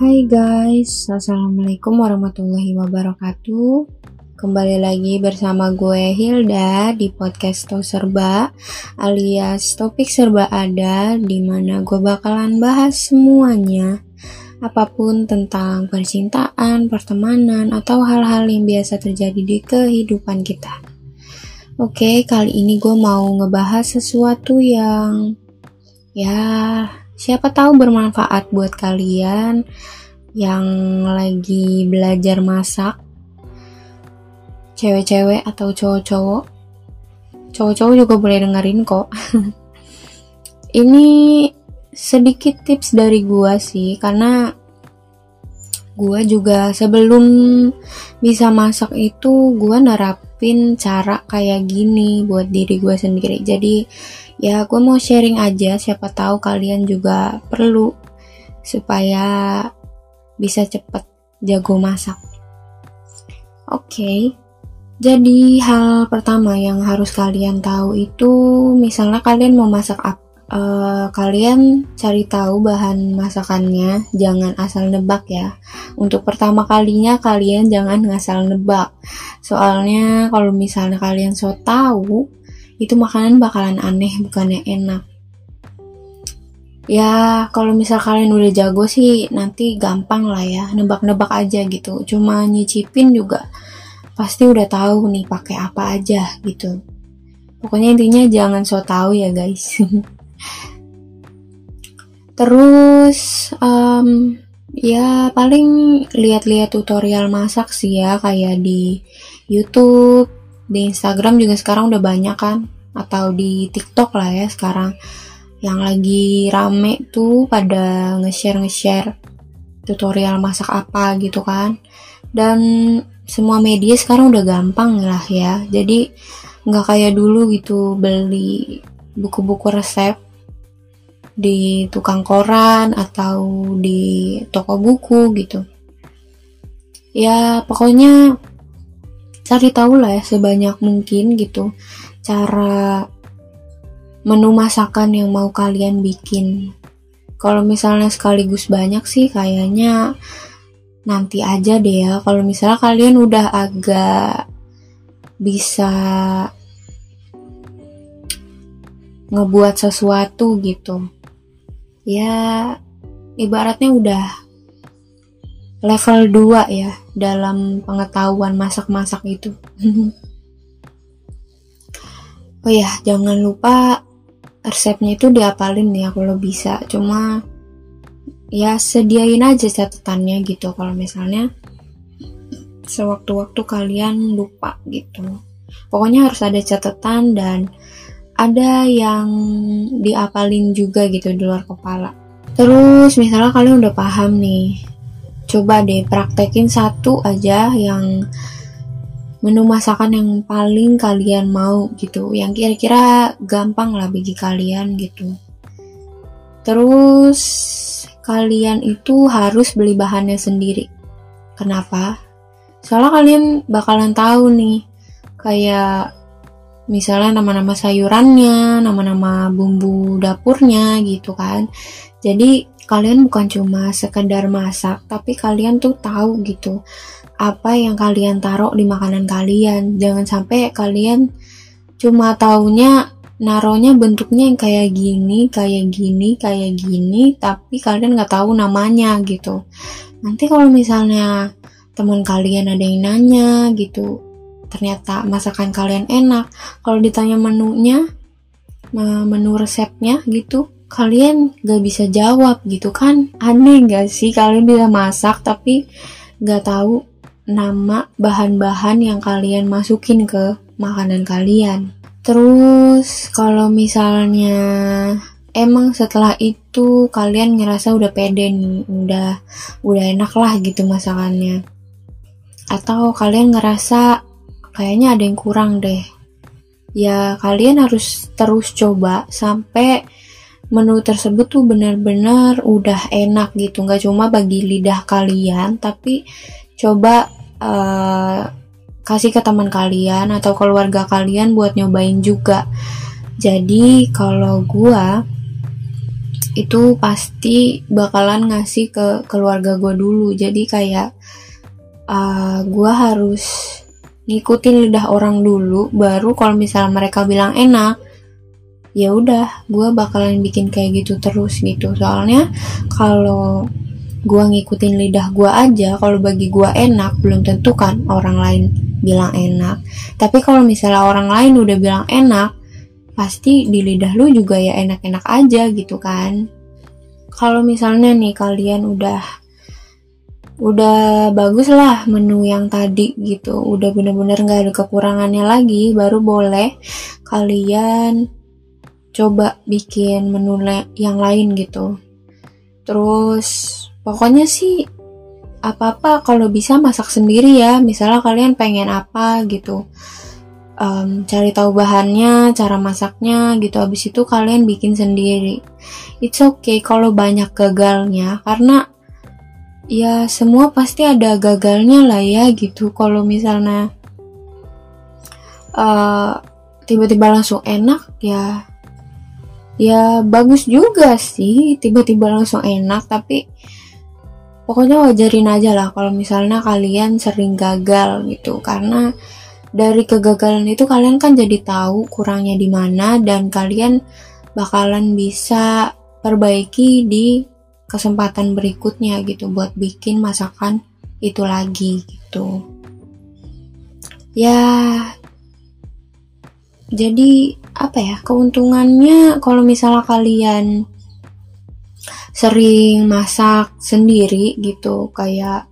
Hai guys, Assalamualaikum warahmatullahi wabarakatuh. Kembali lagi bersama gue Hilda di podcast To Serba alias topik serba ada Di mana gue bakalan bahas semuanya. Apa pun tentang percintaan, pertemanan, atau hal-hal yang biasa terjadi di kehidupan kita. Oke, kali ini gue mau ngebahas sesuatu yang ya siapa tahu bermanfaat buat kalian yang lagi belajar masak. Cewek-cewek atau cowok-cowok. Cowok-cowok juga boleh dengerin kok. Ini sedikit tips dari gua sih karena gua juga sebelum bisa masak itu gua nerapin cara kayak gini buat diri gua sendiri jadi ya gue mau sharing aja siapa tahu kalian juga perlu supaya bisa cepet jago masak oke okay. jadi hal pertama yang harus kalian tahu itu misalnya kalian mau masak apa uh, kalian cari tahu bahan masakannya, jangan asal nebak ya. Untuk pertama kalinya kalian jangan ngasal nebak. Soalnya kalau misalnya kalian so tahu, itu makanan bakalan aneh bukannya enak ya kalau misal kalian udah jago sih nanti gampang lah ya nebak-nebak aja gitu cuma nyicipin juga pasti udah tahu nih pakai apa aja gitu pokoknya intinya jangan so tau ya guys terus um, ya paling lihat-lihat tutorial masak sih ya kayak di YouTube di Instagram juga sekarang udah banyak kan atau di TikTok lah ya sekarang. Yang lagi rame tuh pada nge-share nge-share tutorial masak apa gitu kan. Dan semua media sekarang udah gampang lah ya jadi nggak kayak dulu gitu beli buku-buku resep di tukang koran atau di toko buku gitu ya pokoknya cari tahu lah ya sebanyak mungkin gitu cara menu masakan yang mau kalian bikin. Kalau misalnya sekaligus banyak sih kayaknya nanti aja deh ya. Kalau misalnya kalian udah agak bisa ngebuat sesuatu gitu. Ya ibaratnya udah level 2 ya dalam pengetahuan masak-masak itu. oh ya, jangan lupa resepnya itu diapalin ya kalau bisa. Cuma ya sediain aja catatannya gitu kalau misalnya sewaktu-waktu kalian lupa gitu. Pokoknya harus ada catatan dan ada yang diapalin juga gitu di luar kepala. Terus misalnya kalian udah paham nih coba deh praktekin satu aja yang menu masakan yang paling kalian mau gitu yang kira-kira gampang lah bagi kalian gitu. Terus kalian itu harus beli bahannya sendiri. Kenapa? Soalnya kalian bakalan tahu nih kayak misalnya nama-nama sayurannya nama-nama bumbu dapurnya gitu kan jadi kalian bukan cuma sekedar masak, tapi kalian tuh tahu gitu apa yang kalian taruh di makanan kalian. Jangan sampai kalian cuma taunya naronya bentuknya yang kayak gini, kayak gini, kayak gini, tapi kalian nggak tahu namanya gitu. Nanti kalau misalnya teman kalian ada yang nanya gitu, ternyata masakan kalian enak, kalau ditanya menunya, menu resepnya gitu, kalian gak bisa jawab gitu kan. Aneh gak sih kalian bisa masak tapi gak tahu nama bahan-bahan yang kalian masukin ke makanan kalian. Terus kalau misalnya emang setelah itu kalian ngerasa udah pede nih udah udah enak lah gitu masakannya. Atau kalian ngerasa kayaknya ada yang kurang deh. Ya kalian harus terus coba sampai menu tersebut tuh benar-benar udah enak gitu. Nggak cuma bagi lidah kalian tapi coba uh, kasih ke teman kalian atau keluarga kalian buat nyobain juga. Jadi kalau gua itu pasti bakalan ngasih ke keluarga gue dulu. Jadi kayak uh, gue harus ngikutin lidah orang dulu baru kalau misalnya mereka bilang enak ya udah gue bakalan bikin kayak gitu terus gitu. Soalnya kalau gue ngikutin lidah gue aja kalau bagi gue enak belum tentu kan orang lain bilang enak. Tapi kalau misalnya orang lain udah bilang enak pasti di lidah lu juga ya enak-enak aja gitu kan. Kalau misalnya nih kalian udah udah bagus lah menu yang tadi gitu udah bener-bener nggak ada kekurangannya lagi baru boleh kalian coba bikin menu yang lain gitu terus pokoknya sih apa-apa kalau bisa masak sendiri ya misalnya kalian pengen apa gitu um, cari tahu bahannya, cara masaknya gitu. Habis itu kalian bikin sendiri. It's okay kalau banyak gagalnya karena ya semua pasti ada gagalnya lah ya gitu. Kalau misalnya uh, tiba-tiba langsung enak ya ya bagus juga sih tiba-tiba langsung enak tapi pokoknya wajarin aja lah kalau misalnya kalian sering gagal gitu karena dari kegagalan itu kalian kan jadi tahu kurangnya di mana dan kalian bakalan bisa perbaiki di kesempatan berikutnya gitu buat bikin masakan itu lagi gitu. Ya jadi apa ya keuntungannya kalau misalnya kalian sering masak sendiri gitu kayak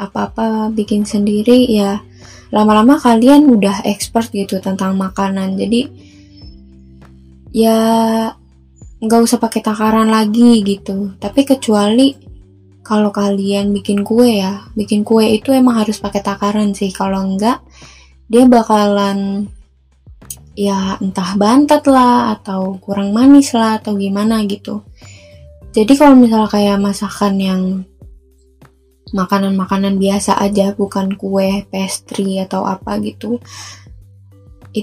apa-apa bikin sendiri ya lama-lama kalian udah expert gitu tentang makanan jadi ya nggak usah pakai takaran lagi gitu. Tapi kecuali kalau kalian bikin kue ya. Bikin kue itu emang harus pakai takaran sih. Kalau enggak dia bakalan ya entah bantet lah atau kurang manis lah atau gimana gitu. Jadi kalau misalnya kayak masakan yang makanan-makanan biasa aja bukan kue, pastry atau apa gitu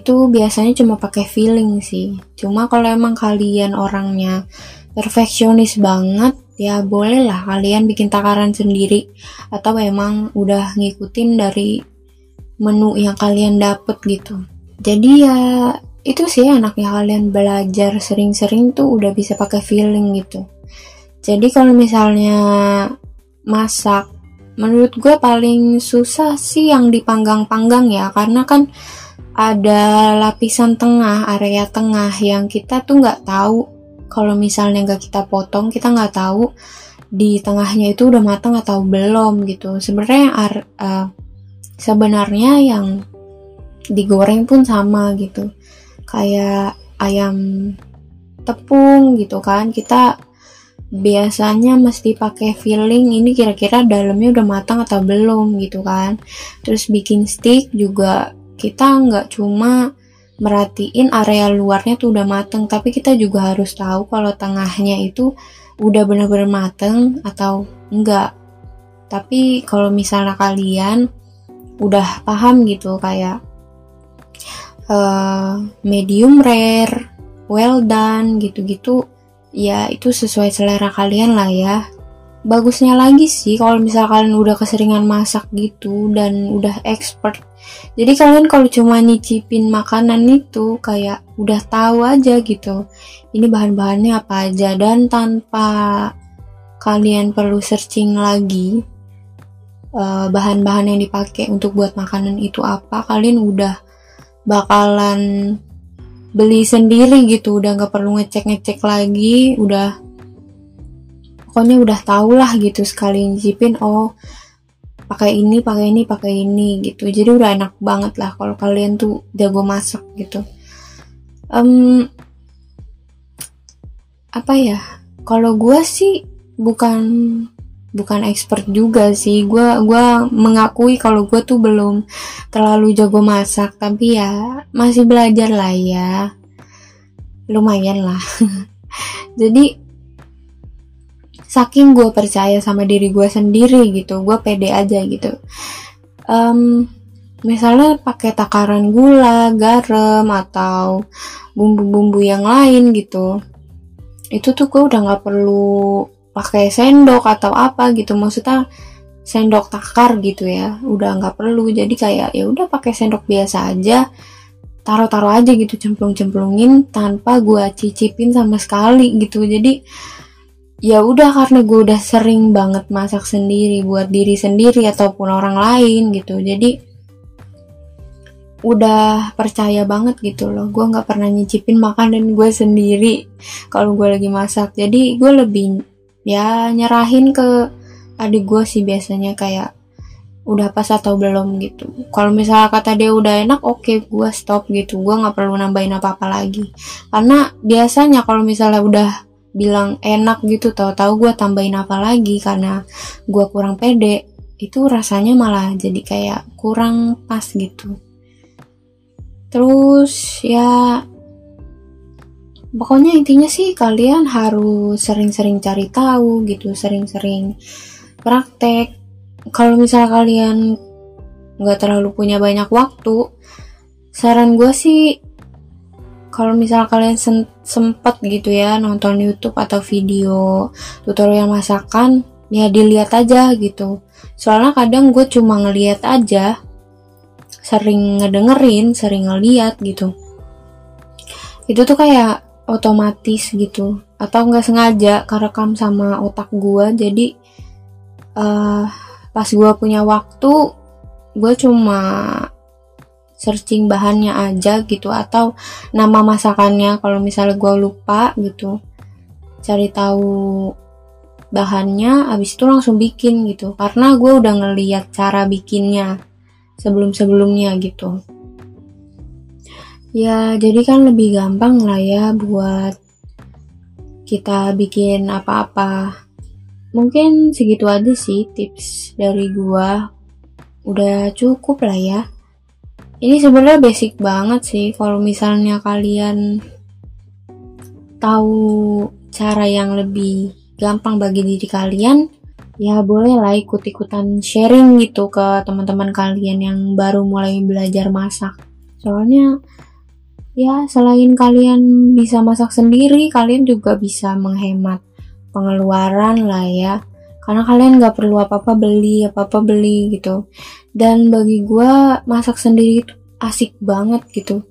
itu biasanya cuma pakai feeling sih. Cuma kalau emang kalian orangnya perfeksionis banget ya bolehlah kalian bikin takaran sendiri. Atau emang udah ngikutin dari menu yang kalian dapet gitu. Jadi ya itu sih anaknya kalian belajar sering-sering tuh udah bisa pakai feeling gitu. Jadi kalau misalnya masak menurut gue paling susah sih yang dipanggang-panggang ya. Karena kan ada lapisan tengah area tengah yang kita tuh nggak tahu. Kalau misalnya nggak kita potong kita nggak tahu di tengahnya itu udah matang atau belum gitu. Sebenarnya uh, sebenarnya yang digoreng pun sama gitu. Kayak ayam tepung gitu kan. Kita biasanya mesti pakai filling. Ini kira-kira dalamnya udah matang atau belum gitu kan. Terus bikin stick juga kita nggak cuma merhatiin area luarnya tuh udah mateng tapi kita juga harus tahu kalau tengahnya itu udah bener-bener mateng atau enggak tapi kalau misalnya kalian udah paham gitu kayak uh, medium rare well done gitu-gitu ya itu sesuai selera kalian lah ya bagusnya lagi sih kalau misal kalian udah keseringan masak gitu dan udah expert. Jadi kalian kalau cuma nyicipin makanan itu kayak udah tahu aja gitu ini bahan-bahannya apa aja. Dan tanpa kalian perlu searching lagi eh, bahan-bahan yang dipakai untuk buat makanan itu apa kalian udah bakalan beli sendiri gitu. Udah nggak perlu ngecek ngecek lagi udah pokoknya udah tau lah gitu sekali nyicipin oh pakai ini pakai ini pakai ini gitu. Jadi udah enak banget lah kalau kalian tuh jago masak gitu. Um, apa ya kalau gue sih bukan bukan expert juga sih. Gue gua mengakui kalau gue tuh belum terlalu jago masak tapi ya masih belajar lah ya. Lumayan lah. Jadi saking gue percaya sama diri gue sendiri gitu gue pede aja gitu. Um, misalnya pakai takaran gula garam atau bumbu-bumbu yang lain gitu. Itu tuh gue udah nggak perlu pakai sendok atau apa gitu maksudnya sendok takar gitu ya udah nggak perlu. Jadi kayak ya udah pakai sendok biasa aja taruh-taruh aja gitu cemplung-cemplungin tanpa gue cicipin sama sekali gitu. Jadi ya udah karena gue udah sering banget masak sendiri buat diri sendiri ataupun orang lain gitu. Jadi udah percaya banget gitu loh. Gue nggak pernah nyicipin makanan gue sendiri kalau gue lagi masak. Jadi gue lebih ya nyerahin ke adik gue sih biasanya kayak udah pas atau belum? gitu. Kalau misalnya kata dia udah enak oke okay, gue stop gitu. Gue nggak perlu nambahin apa apa lagi. Karena biasanya kalau misalnya udah bilang enak gitu tahu-tahu gue tambahin apa lagi karena gue kurang pede. Itu rasanya malah jadi kayak kurang pas gitu. Terus ya pokoknya intinya sih kalian harus sering-sering cari tahu gitu sering-sering praktek. Kalau misal kalian nggak terlalu punya banyak waktu saran gue sih kalau misal kalian sempet gitu ya nonton YouTube atau video tutorial masakan ya dilihat aja gitu. Soalnya kadang gue cuma ngeliat aja sering ngedengerin sering ngeliat gitu. Itu tuh kayak otomatis gitu. Atau nggak sengaja kerekam sama otak gue jadi uh, pas gue punya waktu gue cuma searching bahannya aja gitu atau nama masakannya kalau misalnya gue lupa gitu. Cari tahu bahannya abis itu langsung bikin gitu. Karena gue udah ngeliat cara bikinnya sebelum sebelumnya gitu. Ya jadi kan lebih gampang lah ya buat kita bikin apa-apa. Mungkin segitu aja sih tips dari gua. Udah cukup lah ya ini sebenarnya basic banget sih kalau misalnya kalian tahu cara yang lebih gampang bagi diri kalian ya boleh lah ikut-ikutan sharing gitu ke teman-teman kalian yang baru mulai belajar masak. Soalnya ya selain kalian bisa masak sendiri kalian juga bisa menghemat pengeluaran lah ya. Karena kalian nggak perlu apa-apa beli apa-apa beli gitu dan bagi gue masak sendiri itu asik banget gitu.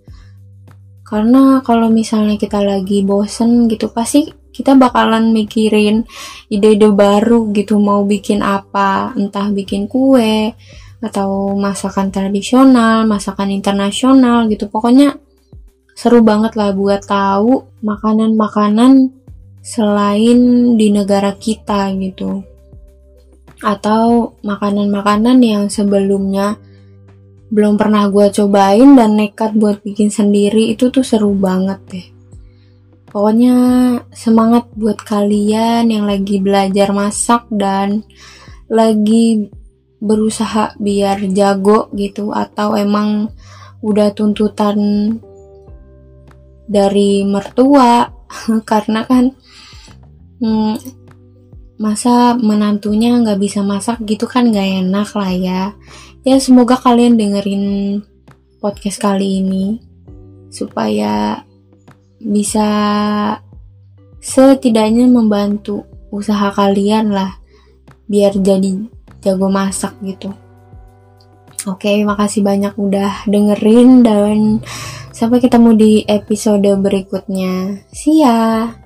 Karena kalau misalnya kita lagi bosen gitu pasti kita bakalan mikirin ide-ide baru gitu. Mau bikin apa? Entah bikin kue atau masakan tradisional masakan internasional gitu. Pokoknya seru banget lah buat tahu makanan-makanan selain di negara kita gitu atau makanan-makanan yang sebelumnya belum pernah gue cobain dan nekat buat bikin sendiri itu tuh seru banget deh. Pokoknya semangat buat kalian yang lagi belajar masak dan lagi berusaha biar jago gitu atau emang udah tuntutan dari mertua karena kan hmm, masa menantunya nggak bisa masak gitu kan nggak enak lah ya. Ya semoga kalian dengerin podcast kali ini supaya bisa setidaknya membantu usaha kalian lah biar jadi jago masak gitu. Oke makasih banyak udah dengerin dan sampai ketemu di episode berikutnya. See ya